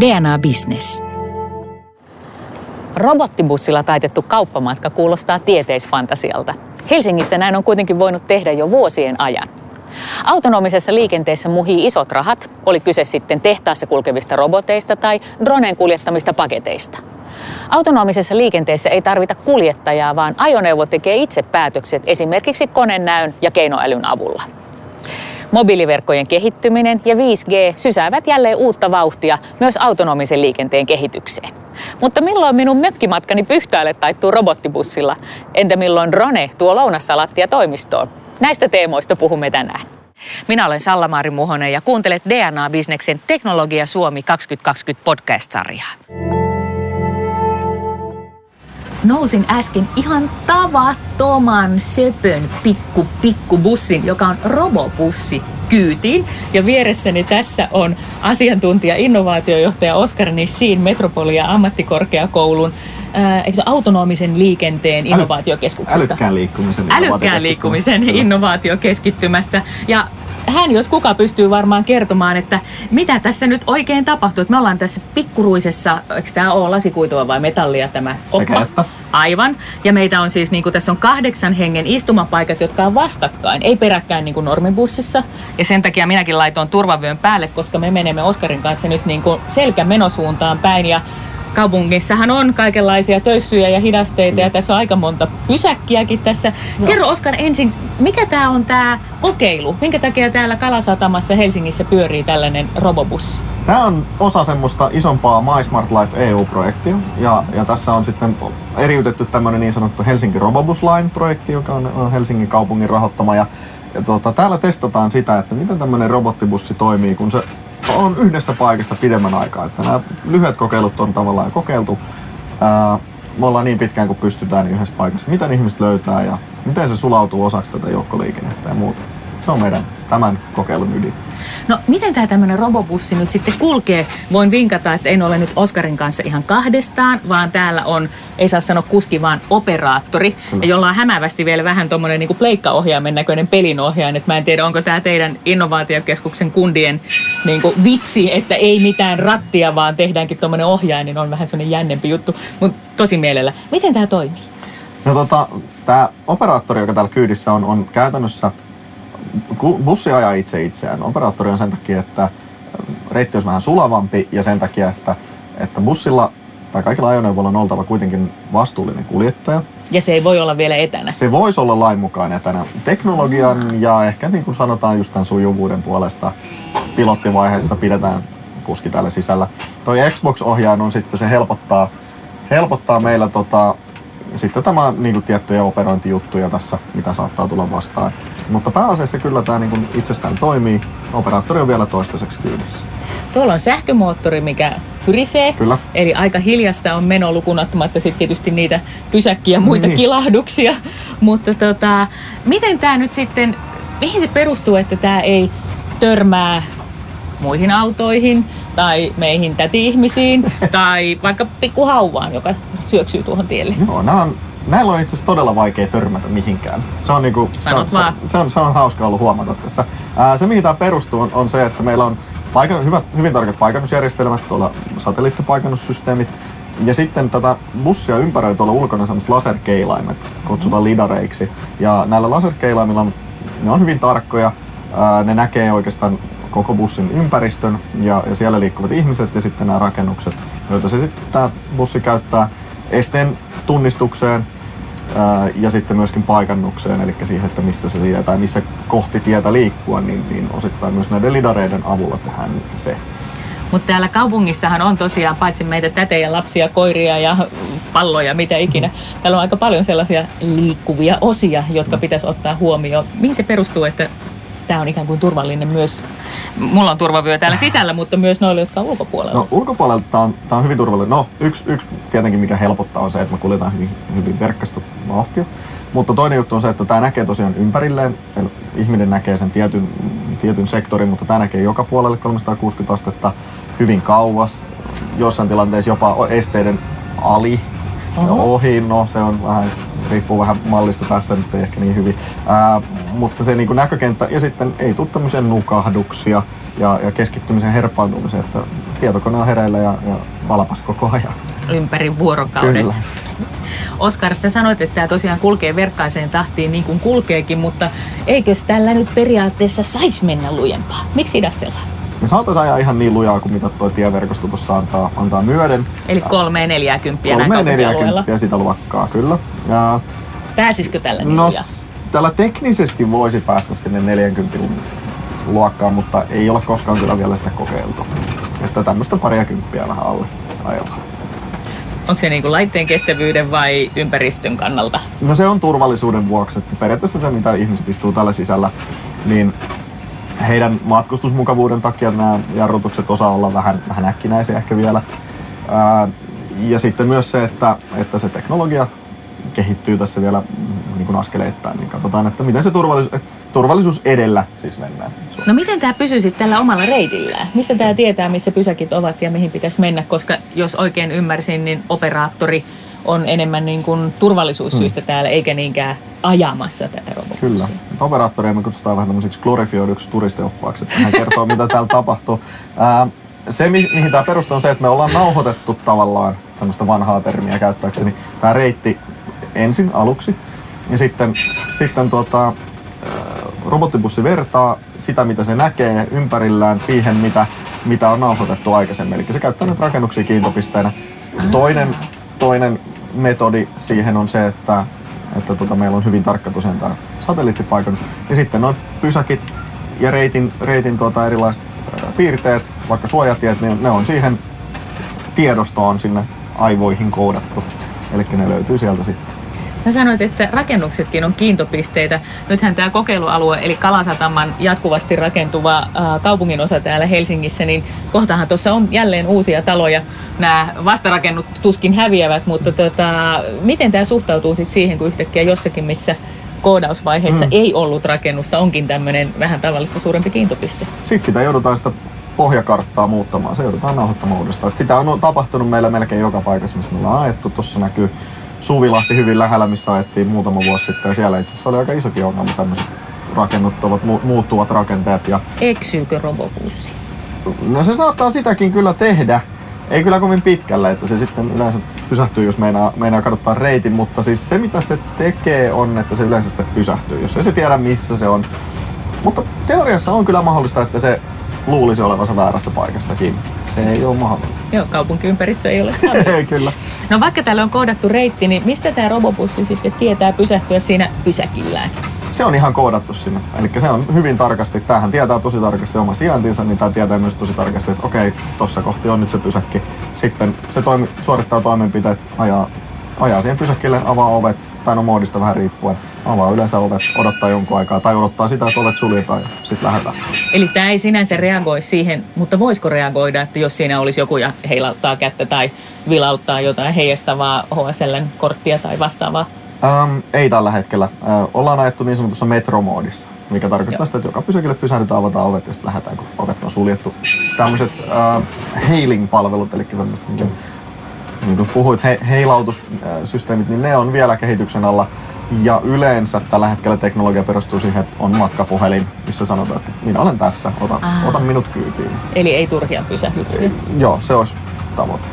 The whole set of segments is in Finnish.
DNA Business. Robottibussilla taitettu kauppamatka kuulostaa tieteisfantasialta. Helsingissä näin on kuitenkin voinut tehdä jo vuosien ajan. Autonomisessa liikenteessä muhii isot rahat, oli kyse sitten tehtaassa kulkevista roboteista tai droneen kuljettamista paketeista. Autonomisessa liikenteessä ei tarvita kuljettajaa, vaan ajoneuvo tekee itse päätökset esimerkiksi konenäön ja keinoälyn avulla. Mobiiliverkkojen kehittyminen ja 5G sysäävät jälleen uutta vauhtia myös autonomisen liikenteen kehitykseen. Mutta milloin minun mökkimatkani Pyhtäälle taittuu robottibussilla? Entä milloin drone tuo lounassalattia toimistoon? Näistä teemoista puhumme tänään. Minä olen Salla-Maari Muhonen ja kuuntelet DNA-bisneksen Teknologia Suomi 2020 podcast-sarjaa. Nousin äsken ihan tavattoman söpön pikku pikku bussin, joka on robobussi kyytiin. Ja vieressäni tässä on asiantuntija, innovaatiojohtaja Oskar Nissin Metropolia ammattikorkeakoulun äh, eikö se autonomisen liikenteen innovaatiokeskuksesta. Älykkään liikkumisen Älykkään liikkumisen innovaatiokeskittymästä. Ja hän jos kuka pystyy varmaan kertomaan, että mitä tässä nyt oikein tapahtuu. Että me ollaan tässä pikkuruisessa, eikö tämä ole lasikuitua vai metallia tämä oppa? Aivan. Ja meitä on siis, niin kuin tässä on kahdeksan hengen istumapaikat, jotka on vastakkain, ei peräkkäin niin kuin normibussissa. Ja sen takia minäkin laitoin turvavyön päälle, koska me menemme Oskarin kanssa nyt niin kuin selkämenosuuntaan päin. Ja kaupungissahan on kaikenlaisia töyssyjä ja hidasteita ja tässä on aika monta pysäkkiäkin tässä. No. Kerro Oskar ensin, mikä tämä on tämä kokeilu? Minkä takia täällä Kalasatamassa Helsingissä pyörii tällainen robobussi? Tämä on osa semmoista isompaa My Smart Life EU-projektia ja, ja tässä on sitten eriytetty tämmöinen niin sanottu Helsinki Robobus Line-projekti, joka on Helsingin kaupungin rahoittama ja ja tuota, täällä testataan sitä, että miten tämmöinen robottibussi toimii, kun se on yhdessä paikassa pidemmän aikaa. Että nämä lyhyet kokeilut on tavallaan kokeiltu. Ää, me ollaan niin pitkään kuin pystytään niin yhdessä paikassa. Miten ihmiset löytää ja miten se sulautuu osaksi tätä joukkoliikennettä ja muuta. Se on meidän tämän kokeilun ydin. No miten tämä tämmöinen robobussi nyt sitten kulkee? Voin vinkata, että en ole nyt Oskarin kanssa ihan kahdestaan, vaan täällä on, ei saa sanoa kuski, vaan operaattori, Kyllä. jolla on hämävästi vielä vähän tuommoinen niin pleikkaohjaimen näköinen pelinohjaaja. Mä en tiedä, onko tämä teidän innovaatiokeskuksen kundien niin kuin vitsi, että ei mitään rattia, vaan tehdäänkin tuommoinen ohjain, niin on vähän semmoinen jännempi juttu. Mutta tosi mielellä. Miten tämä toimii? No tota, tämä operaattori, joka täällä kyydissä on, on käytännössä – bussi ajaa itse itseään. Operaattori on sen takia, että reitti olisi vähän sulavampi ja sen takia, että, että bussilla tai kaikilla ajoneuvoilla on oltava kuitenkin vastuullinen kuljettaja. Ja se ei voi olla vielä etänä. Se voisi olla lain mukaan etänä. Teknologian ja ehkä niin kuin sanotaan just tämän sujuvuuden puolesta pilottivaiheessa pidetään kuski täällä sisällä. Toi Xbox-ohjain on sitten, se helpottaa, helpottaa meillä tota, sitten tämä niin kuin tiettyjä operointijuttuja tässä, mitä saattaa tulla vastaan. Mutta pääasiassa kyllä tämä niin kuin itsestään toimii. Operaattori on vielä toistaiseksi kyydissä. Tuolla on sähkömoottori, mikä hyrisee. Kyllä. Eli aika hiljasta on meno lukunottamatta sitten tietysti niitä pysäkkiä ja muita niin. kilahduksia. Mutta tota, miten tämä nyt sitten, mihin se perustuu, että tämä ei törmää muihin autoihin tai meihin täti-ihmisiin tai vaikka pikkuhauvaan, joka syöksyy tuohon tielle? Joo, nämä on näillä on itse asiassa todella vaikea törmätä mihinkään. Se on, niinku, se, on, se, se, on, se on hauska ollut huomata tässä. Ää, se, mihin tämä perustuu, on, on se, että meillä on paikan, hyvät, hyvin tarkat paikannusjärjestelmät, tuolla satelliittipaikannussysteemit. Ja sitten tätä bussia ympäröi tuolla ulkona sellaiset laserkeilaimet, kutsutaan lidareiksi. Ja näillä laserkeilaimilla on, ne on hyvin tarkkoja. Ää, ne näkee oikeastaan koko bussin ympäristön ja, ja siellä liikkuvat ihmiset ja sitten nämä rakennukset, joita se sitten tämä bussi käyttää esteen tunnistukseen, ja sitten myöskin paikannukseen, eli siihen, että mistä se tietää tai missä kohti tietä liikkua, niin, niin osittain myös näiden lidareiden avulla tehdään se. Mutta täällä kaupungissahan on tosiaan paitsi meitä tätejä, lapsia, koiria ja palloja, mitä ikinä. Täällä on aika paljon sellaisia liikkuvia osia, jotka pitäisi ottaa huomioon. Mihin se perustuu, että tämä on ikään kuin turvallinen myös, mulla on turvavyö täällä sisällä, mutta myös noille, jotka on ulkopuolella. No ulkopuolella tämä on, tämä on hyvin turvallinen. No yksi, yksi tietenkin mikä helpottaa on se, että me kuljetaan hyvin, hyvin verkkaista vauhtia. Mutta toinen juttu on se, että tämä näkee tosiaan ympärilleen. Eli ihminen näkee sen tietyn, tietyn sektorin, mutta tämä näkee joka puolelle 360 astetta hyvin kauas. Jossain tilanteessa jopa esteiden ali Oho. ohi. No se on vähän, riippuu vähän mallista tästä nyt ei ehkä niin hyvin. Ää, mutta se niin kuin näkökenttä ja sitten ei tule tämmöisiä nukahduksia ja, ja keskittymisen herpaantumisen, että tietokone on hereillä ja, ja valpas koko ajan. Ympäri vuorokauden. Kyllä. Oskar, sä sanoit, että tämä tosiaan kulkee verkkaiseen tahtiin niin kuin kulkeekin, mutta eikös tällä nyt periaatteessa saisi mennä lujempaa? Miksi hidastellaan? Me saataisiin ajaa ihan niin lujaa kuin mitä tuo tieverkosto tuossa antaa, antaa myöden. Eli kolme neljää kymppiä Kolme neljää kymppiä sitä luokkaa, kyllä. Ja Pääsisikö tällä niin no, tällä teknisesti voisi päästä sinne 40 luokkaan, mutta ei ole koskaan kyllä vielä sitä kokeiltu. Että tämmöistä paria kymppiä vähän alle ajellaan. Onko se niinku laitteen kestävyyden vai ympäristön kannalta? No se on turvallisuuden vuoksi, että periaatteessa se mitä ihmiset istuu tällä sisällä, niin heidän matkustusmukavuuden takia nämä jarrutukset osaa olla vähän, vähän äkkinäisiä ehkä vielä. Ää, ja sitten myös se, että, että se teknologia kehittyy tässä vielä niin kuin askeleittain, niin katsotaan, että miten se turvallisuus, turvallisuus edellä siis mennään. No miten tämä pysyy sitten tällä omalla reitillään? Mistä tämä tietää, missä pysäkit ovat ja mihin pitäisi mennä? Koska jos oikein ymmärsin, niin operaattori on enemmän niin kuin turvallisuussyistä hmm. täällä, eikä niinkään ajamassa tätä robottia. Kyllä. Operaattoria me kutsutaan vähän tämmöiseksi glorifioiduksi turistioppaaksi, että hän kertoo, mitä täällä tapahtuu. Ää, se, mihin tämä perustuu, on se, että me ollaan nauhoitettu tavallaan tämmöistä vanhaa termiä käyttääkseni. Tämä reitti ensin aluksi ja sitten, sitten tuota, robottibussi vertaa sitä, mitä se näkee ympärillään siihen, mitä, mitä on nauhoitettu aikaisemmin. Eli se käyttää näitä rakennuksia kiintopisteenä. Toinen, toinen metodi siihen on se, että, että tota, meillä on hyvin tarkka tosiaan tämä satelliittipaikannus. Ja sitten noin pysäkit ja reitin, reitin tuota, erilaiset piirteet, vaikka suojatiet, niin ne on siihen tiedostoon sinne aivoihin koodattu. Eli ne löytyy sieltä sitten. Sä sanoit, että rakennuksetkin on kiintopisteitä. Nythän tämä kokeilualue, eli Kalasataman jatkuvasti rakentuva äh, kaupungin osa täällä Helsingissä, niin kohtahan tuossa on jälleen uusia taloja. Nämä vastarakennut tuskin häviävät, mutta tota, miten tämä suhtautuu sit siihen, kun yhtäkkiä jossakin, missä koodausvaiheessa mm. ei ollut rakennusta, onkin tämmöinen vähän tavallista suurempi kiintopiste? Sitten sitä joudutaan sitä pohjakarttaa muuttamaan. Se joudutaan nauhoittamaan uudestaan. sitä on tapahtunut meillä melkein joka paikassa, missä me ollaan ajettu. Tuossa näkyy Suvilahti hyvin lähellä, missä ajettiin muutama vuosi sitten. Ja siellä itse asiassa oli aika isokin ongelma tämmöiset rakennuttavat, mu- muuttuvat rakenteet. Ja... Eksyykö robobussi? No se saattaa sitäkin kyllä tehdä. Ei kyllä kovin pitkälle, että se sitten yleensä pysähtyy, jos meinaa, meinaa kadottaa reitin, mutta siis se mitä se tekee on, että se yleensä sitten pysähtyy, jos ei se tiedä missä se on. Mutta teoriassa on kyllä mahdollista, että se luulisi olevansa väärässä paikassakin. Se ei ole mahdollista. Joo, kaupunkiympäristö ei ole Ei, kyllä. No vaikka täällä on koodattu reitti, niin mistä tämä robobussi sitten tietää pysähtyä siinä pysäkillään? Se on ihan koodattu sinne. Eli se on hyvin tarkasti, tämähän tietää tosi tarkasti oma sijaintinsa, niin tämä tietää myös tosi tarkasti, että okei, tuossa kohti on nyt se pysäkki. Sitten se toimi, suorittaa toimenpiteet, ajaa ajaa siihen pysäkille, avaa ovet, tai no moodista vähän riippuen, avaa yleensä ovet, odottaa jonkun aikaa, tai odottaa sitä, että ovet suljetaan ja sitten lähdetään. Eli tämä ei sinänsä reagoi siihen, mutta voisiko reagoida, että jos siinä olisi joku ja heilauttaa kättä tai vilauttaa jotain heijastavaa HSLn-korttia tai vastaavaa? Ähm, ei tällä hetkellä. Äh, ollaan ajettu niin sanotussa metromoodissa, mikä tarkoittaa Joo. sitä, että joka pysäkille pysähdytään, avataan ovet ja sitten lähdetään, kun ovet on suljettu. Tämmöiset äh, hailing-palvelut, eli niin kuin puhuit, he, heilautussysteemit, niin ne on vielä kehityksen alla. Ja yleensä tällä hetkellä teknologia perustuu siihen, että on matkapuhelin, missä sanotaan, että minä olen tässä, ota, ota minut kyytiin. Eli ei turhia pysähdyksiä. Joo, se olisi tavoite.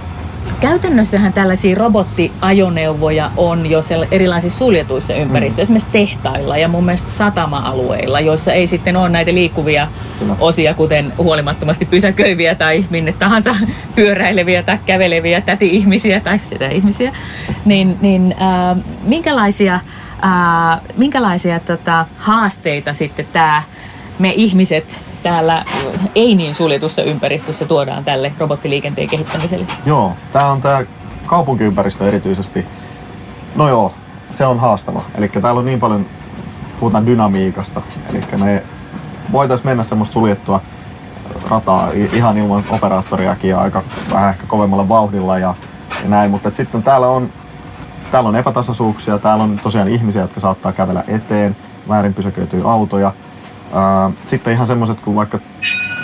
Käytännössähän tällaisia robottiajoneuvoja on jo erilaisissa suljetuissa ympäristöissä, mm. esimerkiksi tehtailla ja mun mielestä satama-alueilla, joissa ei sitten ole näitä liikkuvia Kyllä. osia, kuten huolimattomasti pysäköiviä tai minne tahansa pyöräileviä tai käveleviä täti-ihmisiä tai sitä ihmisiä. Niin, niin äh, minkälaisia, äh, minkälaisia tota, haasteita sitten tämä me ihmiset täällä ei niin suljetussa ympäristössä tuodaan tälle robottiliikenteen kehittämiselle? Joo, tämä on tämä kaupunkiympäristö erityisesti. No joo, se on haastava. Eli täällä on niin paljon, puhutaan dynamiikasta. Eli me voitaisiin mennä semmoista suljettua rataa ihan ilman operaattoriakin ja aika vähän ehkä kovemmalla vauhdilla ja, ja näin. Mutta sitten täällä on, täällä on epätasaisuuksia, täällä on tosiaan ihmisiä, jotka saattaa kävellä eteen, väärin pysäköityy autoja – sitten ihan semmoiset kuin vaikka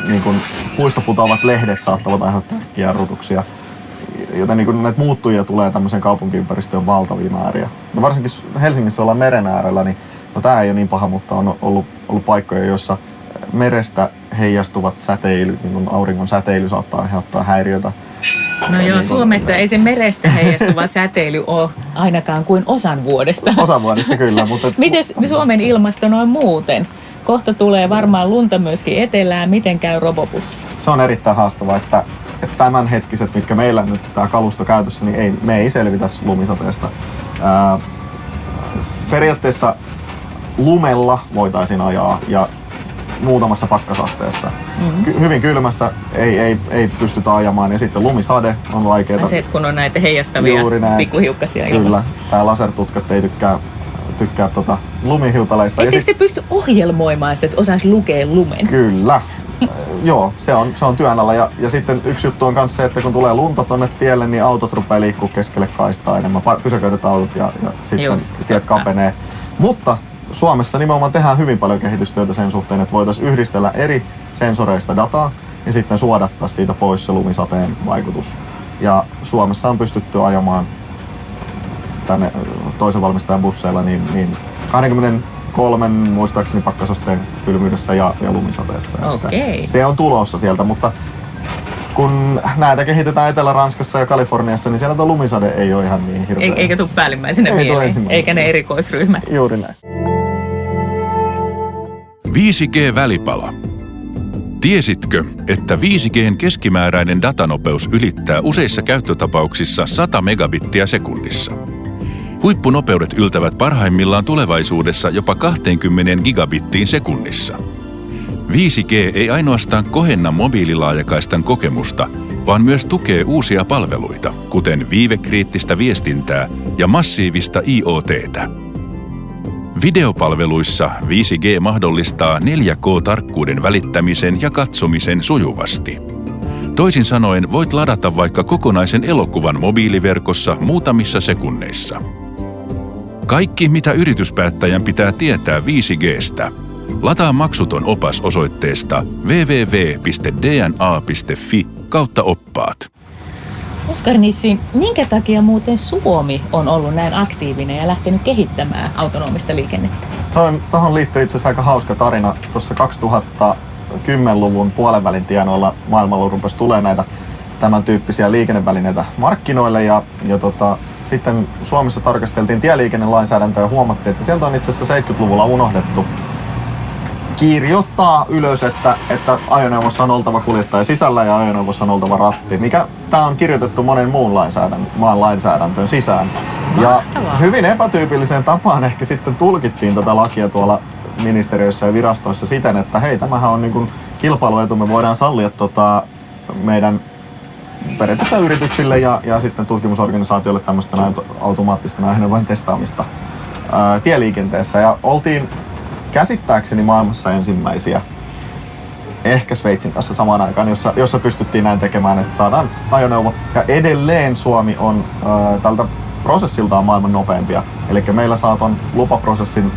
niin kuin puistoputoavat lehdet saattavat aiheuttaa kierrutuksia. Joten niin kuin näitä muuttujia tulee tämmöiseen kaupunkiympäristöön valtavia määriä. No varsinkin Helsingissä ollaan meren äärellä, niin no tämä ei ole niin paha, mutta on ollut, ollut paikkoja, joissa merestä heijastuvat säteily, niin kuin auringon säteily saattaa aiheuttaa häiriötä. No joo, niin Suomessa ei se merestä heijastuva säteily ole ainakaan kuin osan vuodesta. Osan vuodesta kyllä, mutta... Miten Suomen ilmasto noin muuten? Kohta tulee varmaan lunta myöskin etelään. Miten käy robopussi? Se on erittäin haastavaa, että, että tämänhetkiset, mitkä meillä nyt tämä kalusto käytössä, niin ei, me ei selvitä lumisateesta. Ää, periaatteessa lumella voitaisiin ajaa ja muutamassa pakkasasteessa. Mm-hmm. Ky- hyvin kylmässä ei, ei, ei pystytä ajamaan ja sitten lumisade on vaikeaa. Se, kun on näitä heijastavia pikkuhiukkasia Kyllä, tämä lasertutkat ei tykkää tykkää tota lumihiutaleista. Ettekö te pysty ohjelmoimaan sitä, että osaisi lukea lumen? Kyllä. Joo, se on, se on työn alla. Ja, ja sitten yksi juttu on myös se, että kun tulee lunta tuonne tielle, niin autot rupeaa liikkuu keskelle kaistaa enemmän. Pysäköidyt autot ja, ja sitten Just, tiet totta. kapenee. Mutta Suomessa nimenomaan tehdään hyvin paljon kehitystyötä sen suhteen, että voitaisiin yhdistellä eri sensoreista dataa ja sitten suodattaa siitä pois se lumisateen vaikutus. Ja Suomessa on pystytty ajamaan tänne toisen valmistajan busseilla niin, niin 23 muistaakseni pakkasasteen kylmyydessä ja, ja lumisateessa. Okay. Se on tulossa sieltä, mutta kun näitä kehitetään Etelä-Ranskassa ja Kaliforniassa, niin siellä tuo lumisade ei ole ihan niin hirveä. Eikä tule päällimmäisenä ei mieleen, eikä ne erikoisryhmät. Juuri näin. 5G-välipala. Tiesitkö, että 5Gn keskimääräinen datanopeus ylittää useissa käyttötapauksissa 100 megabittiä sekunnissa? Huippunopeudet yltävät parhaimmillaan tulevaisuudessa jopa 20 gigabittiin sekunnissa. 5G ei ainoastaan kohenna mobiililaajakaistan kokemusta, vaan myös tukee uusia palveluita, kuten viivekriittistä viestintää ja massiivista IoTtä. Videopalveluissa 5G mahdollistaa 4K-tarkkuuden välittämisen ja katsomisen sujuvasti. Toisin sanoen voit ladata vaikka kokonaisen elokuvan mobiiliverkossa muutamissa sekunneissa. Kaikki, mitä yrityspäättäjän pitää tietää 5Gstä. Lataa maksuton opas osoitteesta www.dna.fi kautta oppaat. Oskar Nissi, minkä takia muuten Suomi on ollut näin aktiivinen ja lähtenyt kehittämään autonomista liikennettä? Tuohon liittyy itse asiassa aika hauska tarina. Tuossa 2010-luvun puolenvälin tienoilla maailmalla rupesi tulee näitä tämän tyyppisiä liikennevälineitä markkinoille ja, ja tota, sitten Suomessa tarkasteltiin tieliikennelainsäädäntöä ja huomattiin, että sieltä on itse asiassa 70-luvulla unohdettu kirjoittaa ylös, että, että ajoneuvossa on oltava kuljettaja sisällä ja ajoneuvossa on oltava ratti, mikä tämä on kirjoitettu monen muun lainsäädäntö, maan lainsäädäntöön sisään. Ja hyvin epätyypilliseen tapaan ehkä sitten tulkittiin tätä lakia tuolla ministeriöissä ja virastoissa siten, että hei, tämähän on niin kuin kilpailuetu, me voidaan sallia tota meidän periaatteessa yrityksille ja, ja sitten tutkimusorganisaatioille tämmöistä automaattista ajoneuvojen testaamista ää, tieliikenteessä. Ja oltiin käsittääkseni maailmassa ensimmäisiä, ehkä Sveitsin kanssa samaan aikaan, jossa, jossa pystyttiin näin tekemään, että saadaan ajoneuvo. Ja edelleen Suomi on ää, tältä prosessiltaan maailman nopeimpia. Eli meillä saaton lupaprosessin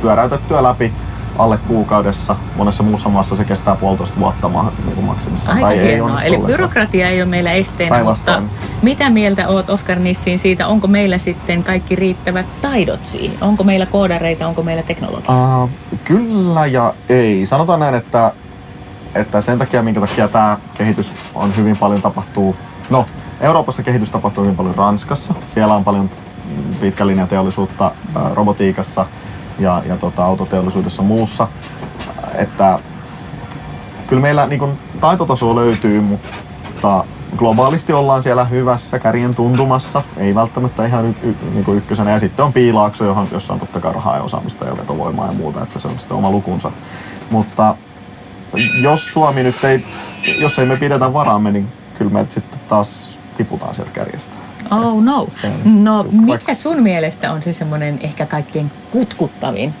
pyöräytettyä läpi alle kuukaudessa. Monessa muussa maassa se kestää puolitoista vuotta niin maksimissaan. Aika tai hienoa. Ei Eli byrokratia ei ole meillä esteenä, mutta mitä mieltä oot Oskar Nissiin siitä, onko meillä sitten kaikki riittävät taidot siihen? Onko meillä koodareita, onko meillä teknologiaa? Uh, kyllä ja ei. Sanotaan näin, että, että sen takia, minkä takia tämä kehitys on hyvin paljon tapahtuu, no Euroopassa kehitys tapahtuu hyvin paljon Ranskassa. Siellä on paljon pitkälinjateollisuutta robotiikassa, ja, ja tota, autoteollisuudessa muussa. Että kyllä meillä niin kun, taitotaso löytyy, mutta globaalisti ollaan siellä hyvässä kärjen tuntumassa. Ei välttämättä ihan y- y- niin ykkösenä. Ja sitten on piilaakso, johon, jossa on totta kai rahaa ja osaamista ja vetovoimaa ja muuta, että se on sitten oma lukunsa. Mutta jos Suomi nyt ei, jos ei me pidetä varaamme, niin kyllä me sitten taas tiputaan sieltä kärjestä. Oh no. No mikä sun mielestä on se semmoinen ehkä kaikkein kutkuttavin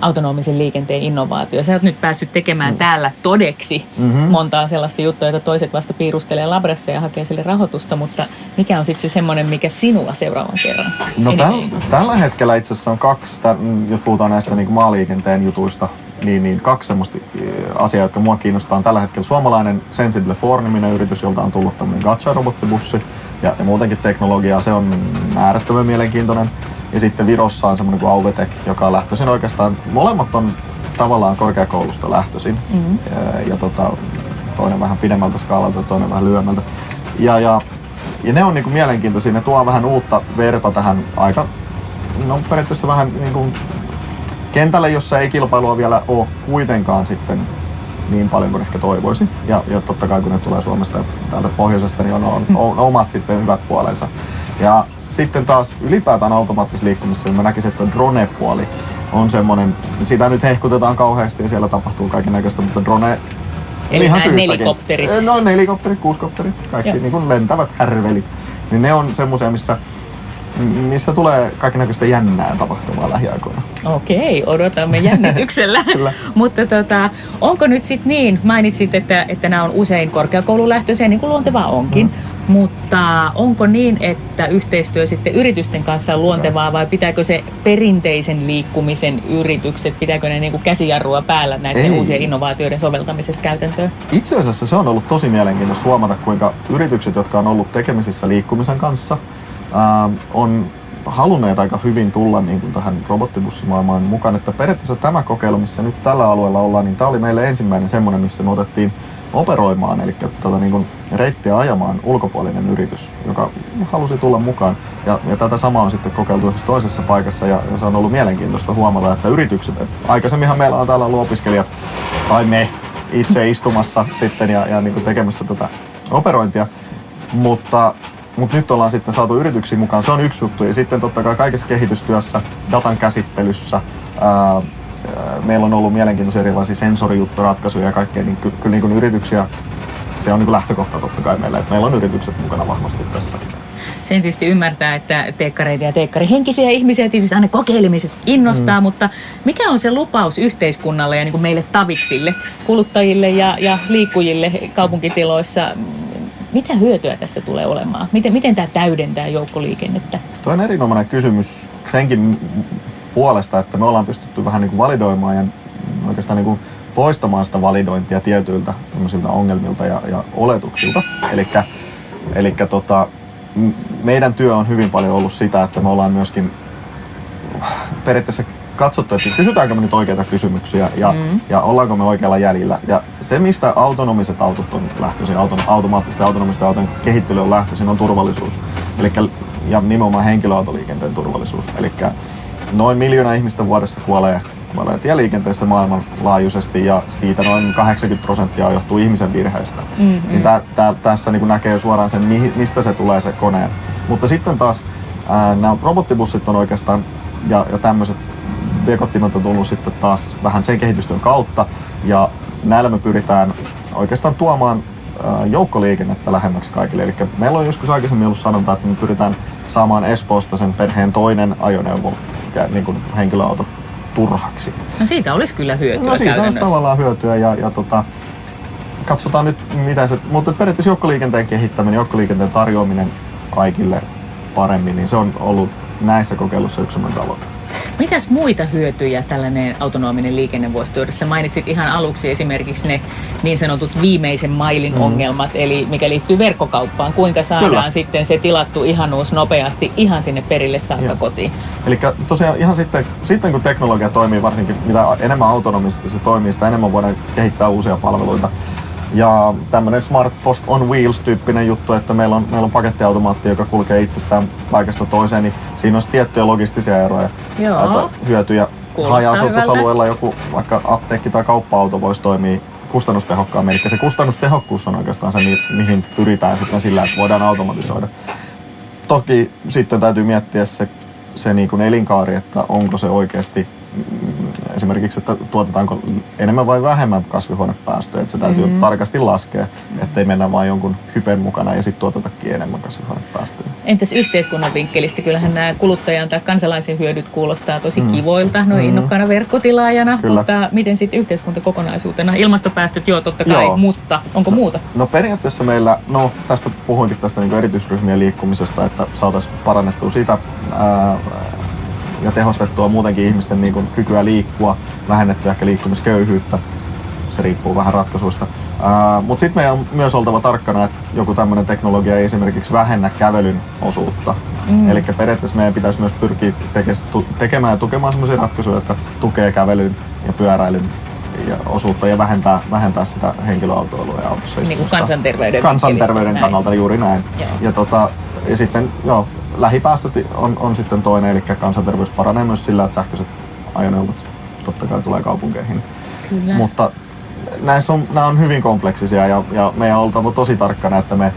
autonomisen liikenteen innovaatio. Sä oot nyt päässyt tekemään mm. täällä todeksi mm-hmm. montaa sellaista juttua, että toiset vasta piirustelee labrassa ja hakee sille rahoitusta, mutta mikä on sitten se semmoinen, mikä sinua seuraavan kerran? No täl, tällä hetkellä itse asiassa on kaksi, jos puhutaan näistä niin maaliikenteen jutuista, niin, niin kaksi semmoista asiaa, jotka mua kiinnostaa. On tällä hetkellä suomalainen Sensible 4-niminen yritys, jolta on tullut tämmöinen Gacha-robottibussi ja, ja muutenkin teknologiaa. Se on äärettömän mielenkiintoinen. Ja sitten Virossa on semmoinen kuin Auvetec, joka on lähtöisin oikeastaan, molemmat on tavallaan korkeakoulusta lähtöisin. Mm-hmm. Ja, ja tota, toinen vähän pidemmältä skaalalta, toinen vähän lyömältä. Ja, ja, ja ne on niinku mielenkiintoisia, ne tuo vähän uutta verta tähän aika, no periaatteessa vähän niinku kentälle, jossa ei kilpailua vielä ole kuitenkaan sitten niin paljon kuin ehkä toivoisi. Ja, ja totta kai kun ne tulee Suomesta ja täältä pohjoisesta, niin on, on, on omat sitten hyvät puolensa. Ja sitten taas ylipäätään automaattisessa liikkumisessa, niin mä näkisin, että drone-puoli on semmoinen, sitä nyt hehkutetaan kauheasti ja siellä tapahtuu kaiken näköistä, mutta drone Eli ihan syystäkin. nelikopterit. No nelikopterit, kuuskopterit, kaikki niin kuin lentävät härvelit. Niin ne on semmoisia, missä missä tulee kaikenlaista jännää tapahtumaa lähiaikoina. Okei, odotamme jännityksellä. Mutta tota, onko nyt sitten niin, mainitsit, että, että nämä on usein korkeakoululähtöisiä, niin kuin luontevaa onkin, mm. mutta onko niin, että yhteistyö sitten yritysten kanssa on luontevaa vai pitääkö se perinteisen liikkumisen yritykset, pitääkö ne niinku käsijarrua päällä näiden Ei. uusien innovaatioiden soveltamisessa käytäntöön? Itse asiassa se on ollut tosi mielenkiintoista huomata, kuinka yritykset, jotka on ollut tekemisissä liikkumisen kanssa, äh, on halunneet aika hyvin tulla niin kuin tähän robottibussimaailmaan mukaan. Että periaatteessa tämä kokeilu, missä nyt tällä alueella ollaan, niin tämä oli meille ensimmäinen semmoinen, missä me otettiin operoimaan, eli tätä niin kuin reittiä ajamaan ulkopuolinen yritys, joka halusi tulla mukaan. Ja, ja tätä samaa on sitten kokeiltu toisessa paikassa, ja, ja se on ollut mielenkiintoista huomata, että yritykset, että aikaisemminhan meillä on täällä ollut opiskelijat, tai me itse istumassa sitten ja, ja niin kuin tekemässä tätä operointia, mutta mutta nyt ollaan sitten saatu yrityksiin mukaan, se on yksi juttu. Ja sitten totta kai kaikessa kehitystyössä, datan käsittelyssä, ää, meillä on ollut mielenkiintoisia erilaisia sensorijutturatkaisuja ja kaikkea, niin ky- kyllä niin kuin yrityksiä, se on niin kuin lähtökohta totta kai meillä, että meillä on yritykset mukana vahvasti tässä. Sen tietysti ymmärtää, että teekkareita ja teekkarihenkisiä ihmisiä tietysti aina kokeilemiset innostaa, mm. mutta mikä on se lupaus yhteiskunnalle ja niin kuin meille taviksille, kuluttajille ja, ja liikkujille kaupunkitiloissa? Mitä hyötyä tästä tulee olemaan? Miten, miten tämä täydentää joukkoliikennettä? Tuo on erinomainen kysymys senkin puolesta, että me ollaan pystytty vähän niin kuin validoimaan ja oikeastaan niin kuin poistamaan sitä validointia tietyiltä ongelmilta ja, ja oletuksilta. Eli tota, meidän työ on hyvin paljon ollut sitä, että me ollaan myöskin periaatteessa katsottu, että kysytäänkö me nyt oikeita kysymyksiä ja, mm. ja ollaanko me oikealla jäljellä. Ja se, mistä autonomiset autot on lähtöisin, auton, automaattisten autonomisten autojen kehittely on lähtöisin, on turvallisuus. Elikkä, ja nimenomaan henkilöautoliikenteen turvallisuus. Eli noin miljoona ihmistä vuodessa kuolee, kuolee tieliikenteessä maailmanlaajuisesti ja siitä noin 80 prosenttia johtuu ihmisen virheistä. Mm-hmm. Niin tä, tä, tässä niin näkee suoraan sen, mistä se tulee se koneen. Mutta sitten taas ää, nämä robottibussit on oikeastaan ja, ja tämmöiset viekottimet on tullut sitten taas vähän sen kehitystyön kautta ja näillä me pyritään oikeastaan tuomaan joukkoliikennettä lähemmäksi kaikille. Eli meillä on joskus aikaisemmin ollut sanonta, että me pyritään saamaan Espoosta sen perheen toinen ajoneuvo, niin kuin henkilöauto, turhaksi. No siitä olisi kyllä hyötyä No siitä olisi tavallaan hyötyä ja, ja tota, katsotaan nyt mitä se, mutta periaatteessa joukkoliikenteen kehittäminen, joukkoliikenteen tarjoaminen kaikille paremmin, niin se on ollut näissä kokeilussa yksi tavoite. Mitäs muita hyötyjä tällainen autonominen liikenne voisi tuoda? Sä mainitsit ihan aluksi esimerkiksi ne niin sanotut viimeisen mailin mm. ongelmat, eli mikä liittyy verkkokauppaan. Kuinka saadaan Kyllä. sitten se tilattu ihanuus nopeasti ihan sinne perille saakka ja. kotiin? Eli tosiaan ihan sitten, sitten kun teknologia toimii, varsinkin mitä enemmän autonomisesti se toimii, sitä enemmän voidaan kehittää uusia palveluita. Ja tämmöinen Smart Post on Wheels-tyyppinen juttu, että meillä on, meillä on pakettiautomaatti, joka kulkee itsestään paikasta toiseen, niin siinä on tiettyjä logistisia eroja Joo. hyötyjä. Haja-asutusalueella joku vaikka apteekki tai kauppa-auto voisi toimia kustannustehokkaammin. Eli se kustannustehokkuus on oikeastaan se, mihin pyritään sitten sillä, että voidaan automatisoida. Toki sitten täytyy miettiä se, se niin kuin elinkaari, että onko se oikeasti esimerkiksi, että tuotetaanko enemmän vai vähemmän kasvihuonepäästöjä, että se täytyy mm-hmm. tarkasti laskea, ettei mennä vain jonkun hypen mukana ja sitten tuotetakin enemmän kasvihuonepäästöjä. Entäs yhteiskunnan vinkkelistä? Kyllähän nämä kuluttajan tai kansalaisen hyödyt kuulostaa tosi mm. kivoilta noin mm-hmm. innokkaana verkkotilaajana, Kyllä. mutta miten sitten yhteiskunta kokonaisuutena? Ilmastopäästöt joo totta kai, joo. mutta onko no, muuta? No periaatteessa meillä, no tästä puhuinkin tästä niin erityisryhmien liikkumisesta, että saataisiin parannettua sitä ää, ja tehostettua muutenkin ihmisten niin kuin, kykyä liikkua, vähennettyä ehkä liikkumisköyhyyttä. se riippuu vähän ratkaisuista. Mutta sitten meidän on myös oltava tarkkana, että joku tämmöinen teknologia ei esimerkiksi vähennä kävelyn osuutta. Mm. Eli periaatteessa meidän pitäisi myös pyrkiä tekemään ja tukemaan sellaisia ratkaisuja, jotka tukee kävelyn ja pyöräilyn ja osuutta ja vähentää, vähentää sitä henkilöautoilua ja autossa Niin kuin kansanterveyden, kansanterveyden kannalta näin. juuri näin. Joo. Ja, tota, ja sitten joo, lähipäästöt on, on sitten toinen, eli kansanterveys paranee myös sillä, että sähköiset ajoneuvot totta kai tulee kaupunkeihin. Kyllä. Mutta näissä on, nämä on hyvin kompleksisia ja, ja meidän on oltava tosi tarkkana, että me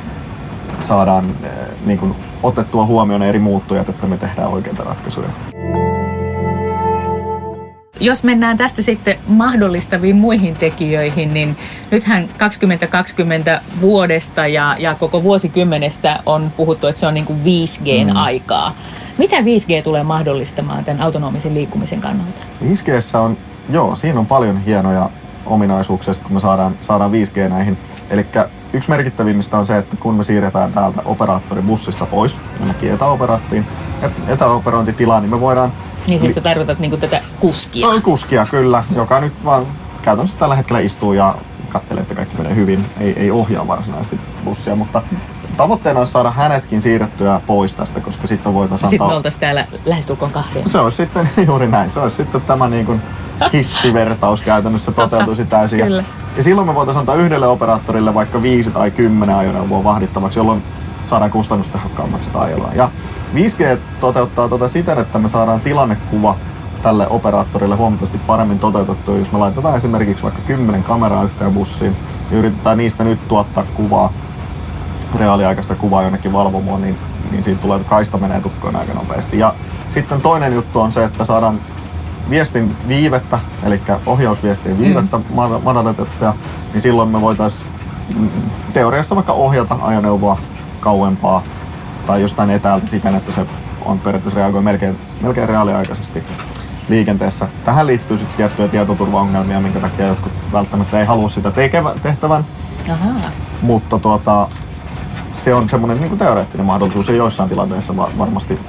saadaan eh, niin kuin, otettua huomioon eri muuttujat, että me tehdään oikeita ratkaisuja. Jos mennään tästä sitten mahdollistaviin muihin tekijöihin, niin nythän 2020 vuodesta ja, ja koko vuosikymmenestä on puhuttu, että se on niin kuin 5Gn mm. aikaa. Mitä 5G tulee mahdollistamaan tämän autonomisen liikkumisen kannalta? 5G on, joo, siinä on paljon hienoja ominaisuuksia, kun me saadaan, saadaan 5G näihin. Eli yksi merkittävimmistä on se, että kun me siirretään täältä operaattoribussista pois, jonnekin etäoperaattiin, etäoperointitilaan, niin me voidaan niin siis sä tarkoitat niinku tätä kuskia? No, kuskia kyllä, joka nyt vaan käytännössä tällä hetkellä istuu ja katselee, että kaikki menee hyvin. Ei, ei ohjaa varsinaisesti bussia, mutta tavoitteena olisi saada hänetkin siirrettyä pois tästä, koska sitten voitaisiin Sitten me oltaisiin täällä lähestulkoon kahden. Se olisi sitten juuri näin. Se olisi sitten tämä niin kuin hissivertaus käytännössä toteutuisi täysin. Kyllä. Ja silloin me voitaisiin antaa yhdelle operaattorille vaikka viisi tai kymmenen ajoneuvoa vahdittavaksi, jolloin saadaan kustannustehokkaammaksi sitä ajelua. Ja 5G toteuttaa tätä siten, että me saadaan tilannekuva tälle operaattorille huomattavasti paremmin toteutettua, jos me laitetaan esimerkiksi vaikka 10 kameraa yhteen bussiin ja yritetään niistä nyt tuottaa kuvaa, reaaliaikaista kuvaa jonnekin valvomoon, niin, niin siitä tulee, että kaista menee tukkoon aika nopeasti. Ja sitten toinen juttu on se, että saadaan viestin viivettä, eli ohjausviestien viivettä mm. madallettua, niin silloin me voitaisiin mm, teoriassa vaikka ohjata ajoneuvoa kauempaa tai jostain etäältä siten, että se on periaatteessa reagoi melkein, melkein reaaliaikaisesti liikenteessä. Tähän liittyy sitten tiettyjä tietoturvaongelmia, minkä takia jotkut välttämättä ei halua sitä tekevä, tehtävän. Aha. Mutta tuota, se on semmoinen niin teoreettinen mahdollisuus ja joissain tilanteissa varmasti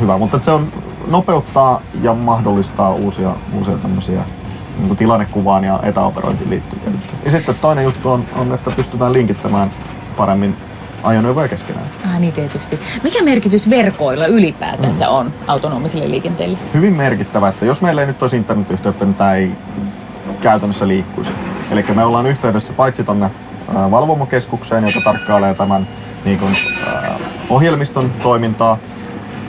hyvä, mutta se on nopeuttaa ja mahdollistaa uusia, uusia tämmöisiä niin tilannekuvaan ja etäoperointiin liittyviä juttuja. Ja sitten toinen juttu on, on, että pystytään linkittämään paremmin ajoneuvoja keskenään. Ah, niin tietysti. Mikä merkitys verkoilla ylipäätänsä mm. on autonomiselle liikenteelle? Hyvin merkittävä, että jos meillä ei nyt olisi internetyhteyttä, niin tämä ei käytännössä liikkuisi. Eli me ollaan yhteydessä paitsi tuonne valvomokeskukseen, joka tarkkailee tämän niin kuin, ohjelmiston toimintaa,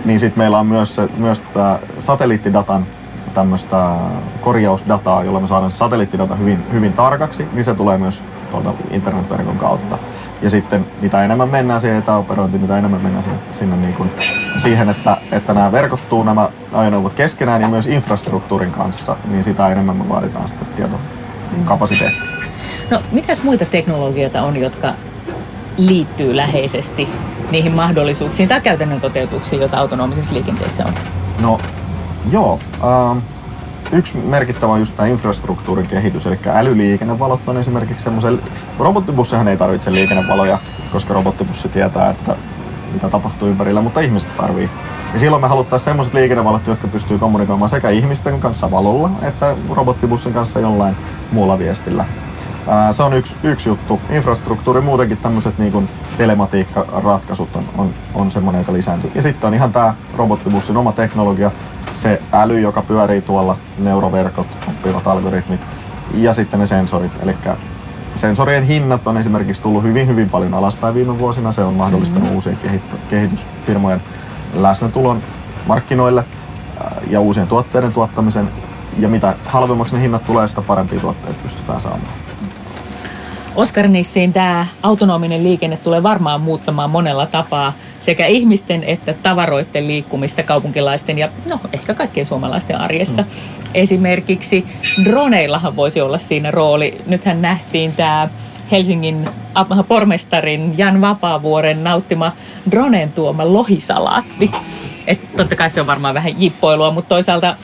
niin sitten meillä on myös, myös satelliittidatan tämmöistä korjausdataa, jolla me saadaan satelliittidata hyvin, hyvin tarkaksi, niin se tulee myös tuolta internetverkon kautta. Ja sitten mitä enemmän mennään siihen etäoperointiin, mitä enemmän mennään sinne, sinne niin kuin siihen, että, että nämä verkottuu nämä ajoneuvot keskenään ja myös infrastruktuurin kanssa, niin sitä enemmän me vaaditaan sitten tietokapasiteettia. No, mitäs muita teknologioita on, jotka liittyy läheisesti niihin mahdollisuuksiin tai käytännön toteutuksiin, joita autonomisessa liikenteessä on? No, joo. Ähm, yksi merkittävä on just tämä infrastruktuurin kehitys, eli älyliikennevalot on esimerkiksi semmoisen, robottibussihan ei tarvitse liikennevaloja, koska robottibussi tietää, että mitä tapahtuu ympärillä, mutta ihmiset tarvii. Ja silloin me haluttaisiin semmoiset liikennevalot, jotka pystyy kommunikoimaan sekä ihmisten kanssa valolla, että robottibussin kanssa jollain muulla viestillä. Se on yksi, yksi juttu. Infrastruktuuri, muutenkin tämmöiset niin telematiikkaratkaisut on, on, on semmoinen, joka lisääntyy. Ja sitten on ihan tämä robottibussin oma teknologia, se äly, joka pyörii tuolla, neuroverkot, oppivat algoritmit ja sitten ne sensorit. Eli sensorien hinnat on esimerkiksi tullut hyvin, hyvin paljon alaspäin viime vuosina. Se on mahdollistanut mm-hmm. uusien kehitysfirmojen läsnätulon markkinoille ja uusien tuotteiden tuottamisen. Ja mitä halvemmaksi ne hinnat tulee, sitä parempia tuotteita pystytään saamaan. Oskar Nissiin tämä autonominen liikenne tulee varmaan muuttamaan monella tapaa sekä ihmisten että tavaroiden liikkumista kaupunkilaisten ja no, ehkä kaikkien suomalaisten arjessa. Mm. Esimerkiksi droneillahan voisi olla siinä rooli. Nythän nähtiin tämä Helsingin pormestarin Jan Vapaavuoren nauttima dronen tuoma lohisalaatti. Et totta kai se on varmaan vähän jippoilua, mutta toisaalta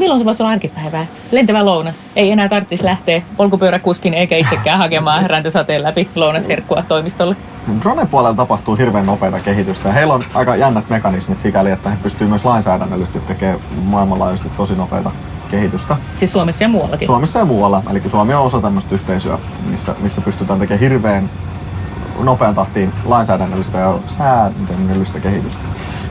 milloin se voisi olla arkipäivää? Lentävä lounas. Ei enää tarvitsisi lähteä polkupyöräkuskin eikä itsekään hakemaan räntäsateen läpi lounasherkkua toimistolle. Drone puolella tapahtuu hirveän nopeita kehitystä ja heillä on aika jännät mekanismit sikäli, että he pystyvät myös lainsäädännöllisesti tekemään maailmanlaajuisesti tosi nopeita kehitystä. Siis Suomessa ja muuallakin? Suomessa ja muualla. Eli Suomi on osa tämmöistä yhteisöä, missä, missä pystytään tekemään hirveän nopean tahtiin lainsäädännöllistä ja säännöllistä kehitystä.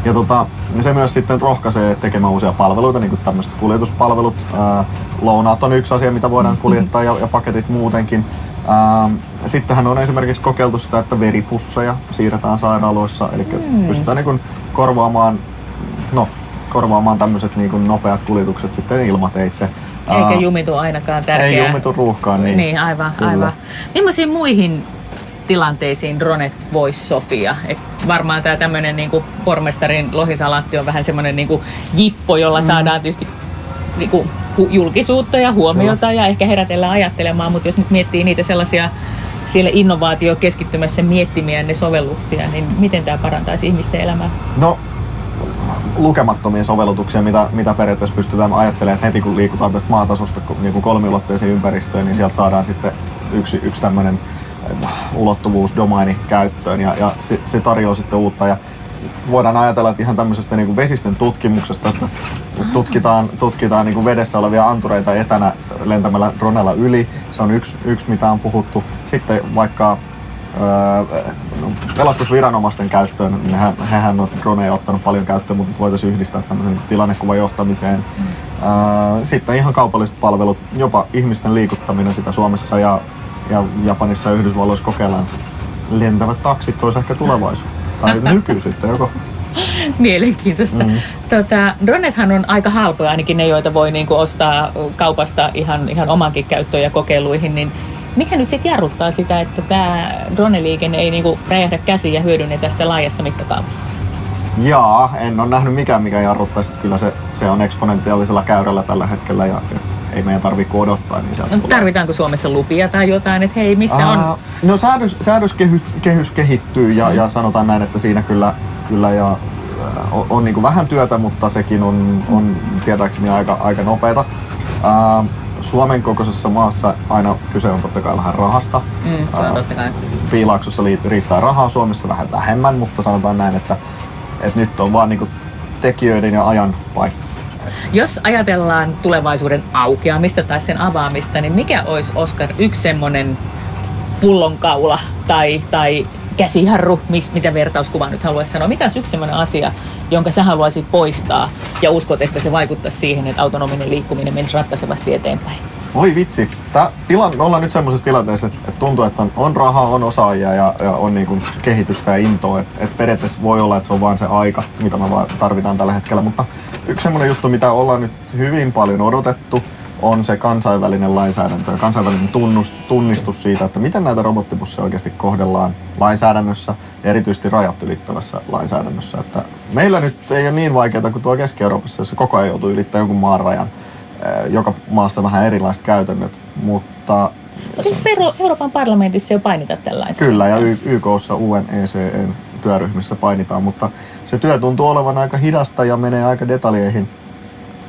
Ja tota, se myös sitten rohkaisee tekemään uusia palveluita, niin kuin tämmöiset kuljetuspalvelut. Ää, lounaat on yksi asia, mitä voidaan kuljettaa ja, ja paketit muutenkin. Ää, sittenhän on esimerkiksi kokeiltu sitä, että veripusseja siirretään sairaaloissa, eli mm. pystytään niin kuin korvaamaan, no, korvaamaan tämmöiset niin nopeat kuljetukset sitten ilmateitse. Eikä jumitu ainakaan tärkeää. Ei jumitu ruuhkaan, niin. Niin, aivan, Kyllä. aivan. Millaisiin muihin tilanteisiin dronet voisi sopia. Et varmaan tämä tämmöinen niinku pormestarin lohisalaatti on vähän semmoinen niinku jippo, jolla mm. saadaan tietysti niinku julkisuutta ja huomiota no. ja ehkä herätellään ajattelemaan, mutta jos nyt miettii niitä sellaisia siellä innovaatiokeskittymässä miettimiä ne sovelluksia, niin miten tämä parantaisi ihmisten elämää? No lukemattomia sovellutuksia, mitä, mitä periaatteessa pystytään ajattelemaan, että heti kun liikutaan tästä maatasosta niin kolmiulotteiseen ympäristöön, niin sieltä saadaan sitten yksi, yksi tämmöinen ulottuvuus domaini käyttöön ja, ja se, se tarjoaa sitten uutta. Ja voidaan ajatella, että ihan tämmöisestä niin kuin vesistön tutkimuksesta, että tutkitaan, tutkitaan niin vedessä olevia antureita etänä lentämällä dronella yli. Se on yksi, yksi mitä on puhuttu. Sitten vaikka öö, pelastusviranomaisten käyttöön, nehän, hehän on droneja ottanut paljon käyttöön, mutta voitaisiin yhdistää tämmöisen tilannekuvan johtamiseen. Mm. Sitten ihan kaupalliset palvelut, jopa ihmisten liikuttaminen sitä Suomessa ja ja Japanissa ja Yhdysvalloissa kokeillaan lentävät taksit olisi ehkä tulevaisuutta. Tai nyky sitten joko. Mielenkiintoista. Mm. Tota, dronethan on aika halpoja, ainakin ne, joita voi niinku ostaa kaupasta ihan, ihan omankin käyttöön ja kokeiluihin, niin mikä nyt sitten jarruttaa sitä, että tämä droneliikenne ei niinku räjähdä käsiin ja hyödynnetä sitä laajassa mittakaavassa? Jaa, en ole nähnyt mikään, mikä jarruttaisi. Kyllä se, se on eksponentiaalisella käyrällä tällä hetkellä ja, ja ei meidän tarvitse odottaa. Niin no, tarvitaanko Suomessa lupia tai jotain, että hei, missä Aa, on? No säädös, säädöskehys kehys kehittyy ja, mm. ja sanotaan näin, että siinä kyllä, kyllä ja on, on niin kuin vähän työtä, mutta sekin on, on tietääkseni aika, aika nopeata. Ää, Suomen kokoisessa maassa aina kyse on totta kai vähän rahasta. Mm, se on totta kai. Piilaaksossa riittää rahaa, Suomessa vähän vähemmän, mutta sanotaan näin, että, että nyt on vaan niin kuin tekijöiden ja ajan paikka jos ajatellaan tulevaisuuden aukeamista tai sen avaamista, niin mikä olisi Oskar yksi semmoinen pullonkaula tai, tai käsiharru, mitä vertauskuva nyt haluaisi sanoa. Mikä olisi yksi sellainen asia, jonka sä haluaisit poistaa ja uskot, että se vaikuttaa siihen, että autonominen liikkuminen menisi ratkaisevasti eteenpäin? Oi vitsi. Tää tila, me ollaan nyt semmoisessa tilanteessa, että, tuntuu, että on, on rahaa, on osaajia ja, ja on niin kuin kehitystä ja intoa. Että et periaatteessa voi olla, että se on vain se aika, mitä me tarvitaan tällä hetkellä. Mutta yksi semmoinen juttu, mitä ollaan nyt hyvin paljon odotettu, on se kansainvälinen lainsäädäntö ja kansainvälinen tunnus, tunnistus siitä, että miten näitä robottibusseja oikeasti kohdellaan lainsäädännössä, erityisesti rajat ylittävässä lainsäädännössä. Että meillä nyt ei ole niin vaikeaa kuin tuo Keski-Euroopassa, jossa koko ajan joutuu ylittämään jonkun maan rajan. Joka maassa vähän erilaiset käytännöt, mutta... Eikö Euroopan parlamentissa jo painita tällaisen? Kyllä, ja YKssa UNECEn työryhmissä painitaan, mutta se työ tuntuu olevan aika hidasta ja menee aika detaljeihin.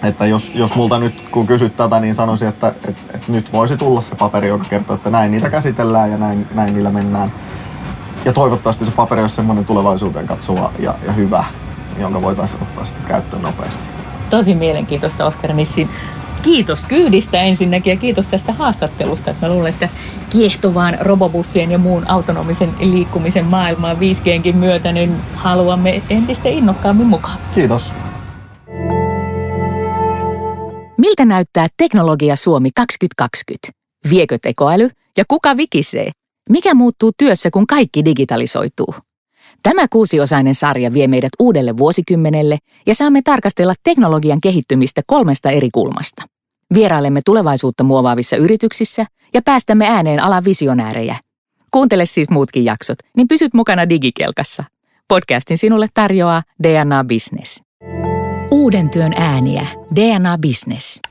Että jos, jos multa nyt, kun kysyt tätä, niin sanoisin, että, että, että nyt voisi tulla se paperi, joka kertoo, että näin niitä käsitellään ja näin, näin niillä mennään. Ja toivottavasti se paperi olisi semmoinen tulevaisuuteen katsova ja, ja hyvä, jonka voitaisiin ottaa sitten käyttöön nopeasti. Tosi mielenkiintoista, Oskar Nissin kiitos kyydistä ensinnäkin ja kiitos tästä haastattelusta. Että mä luulen, että kiehtovaan robobussien ja muun autonomisen liikkumisen maailmaan 5Gnkin myötä, niin haluamme entistä innokkaammin mukaan. Kiitos. Miltä näyttää Teknologia Suomi 2020? Viekö tekoäly ja kuka vikisee? Mikä muuttuu työssä, kun kaikki digitalisoituu? Tämä kuusiosainen sarja vie meidät uudelle vuosikymmenelle ja saamme tarkastella teknologian kehittymistä kolmesta eri kulmasta. Vierailemme tulevaisuutta muovaavissa yrityksissä ja päästämme ääneen alan visionäärejä. Kuuntele siis muutkin jaksot, niin pysyt mukana digikelkassa. Podcastin sinulle tarjoaa DNA Business. Uuden työn ääniä. DNA Business.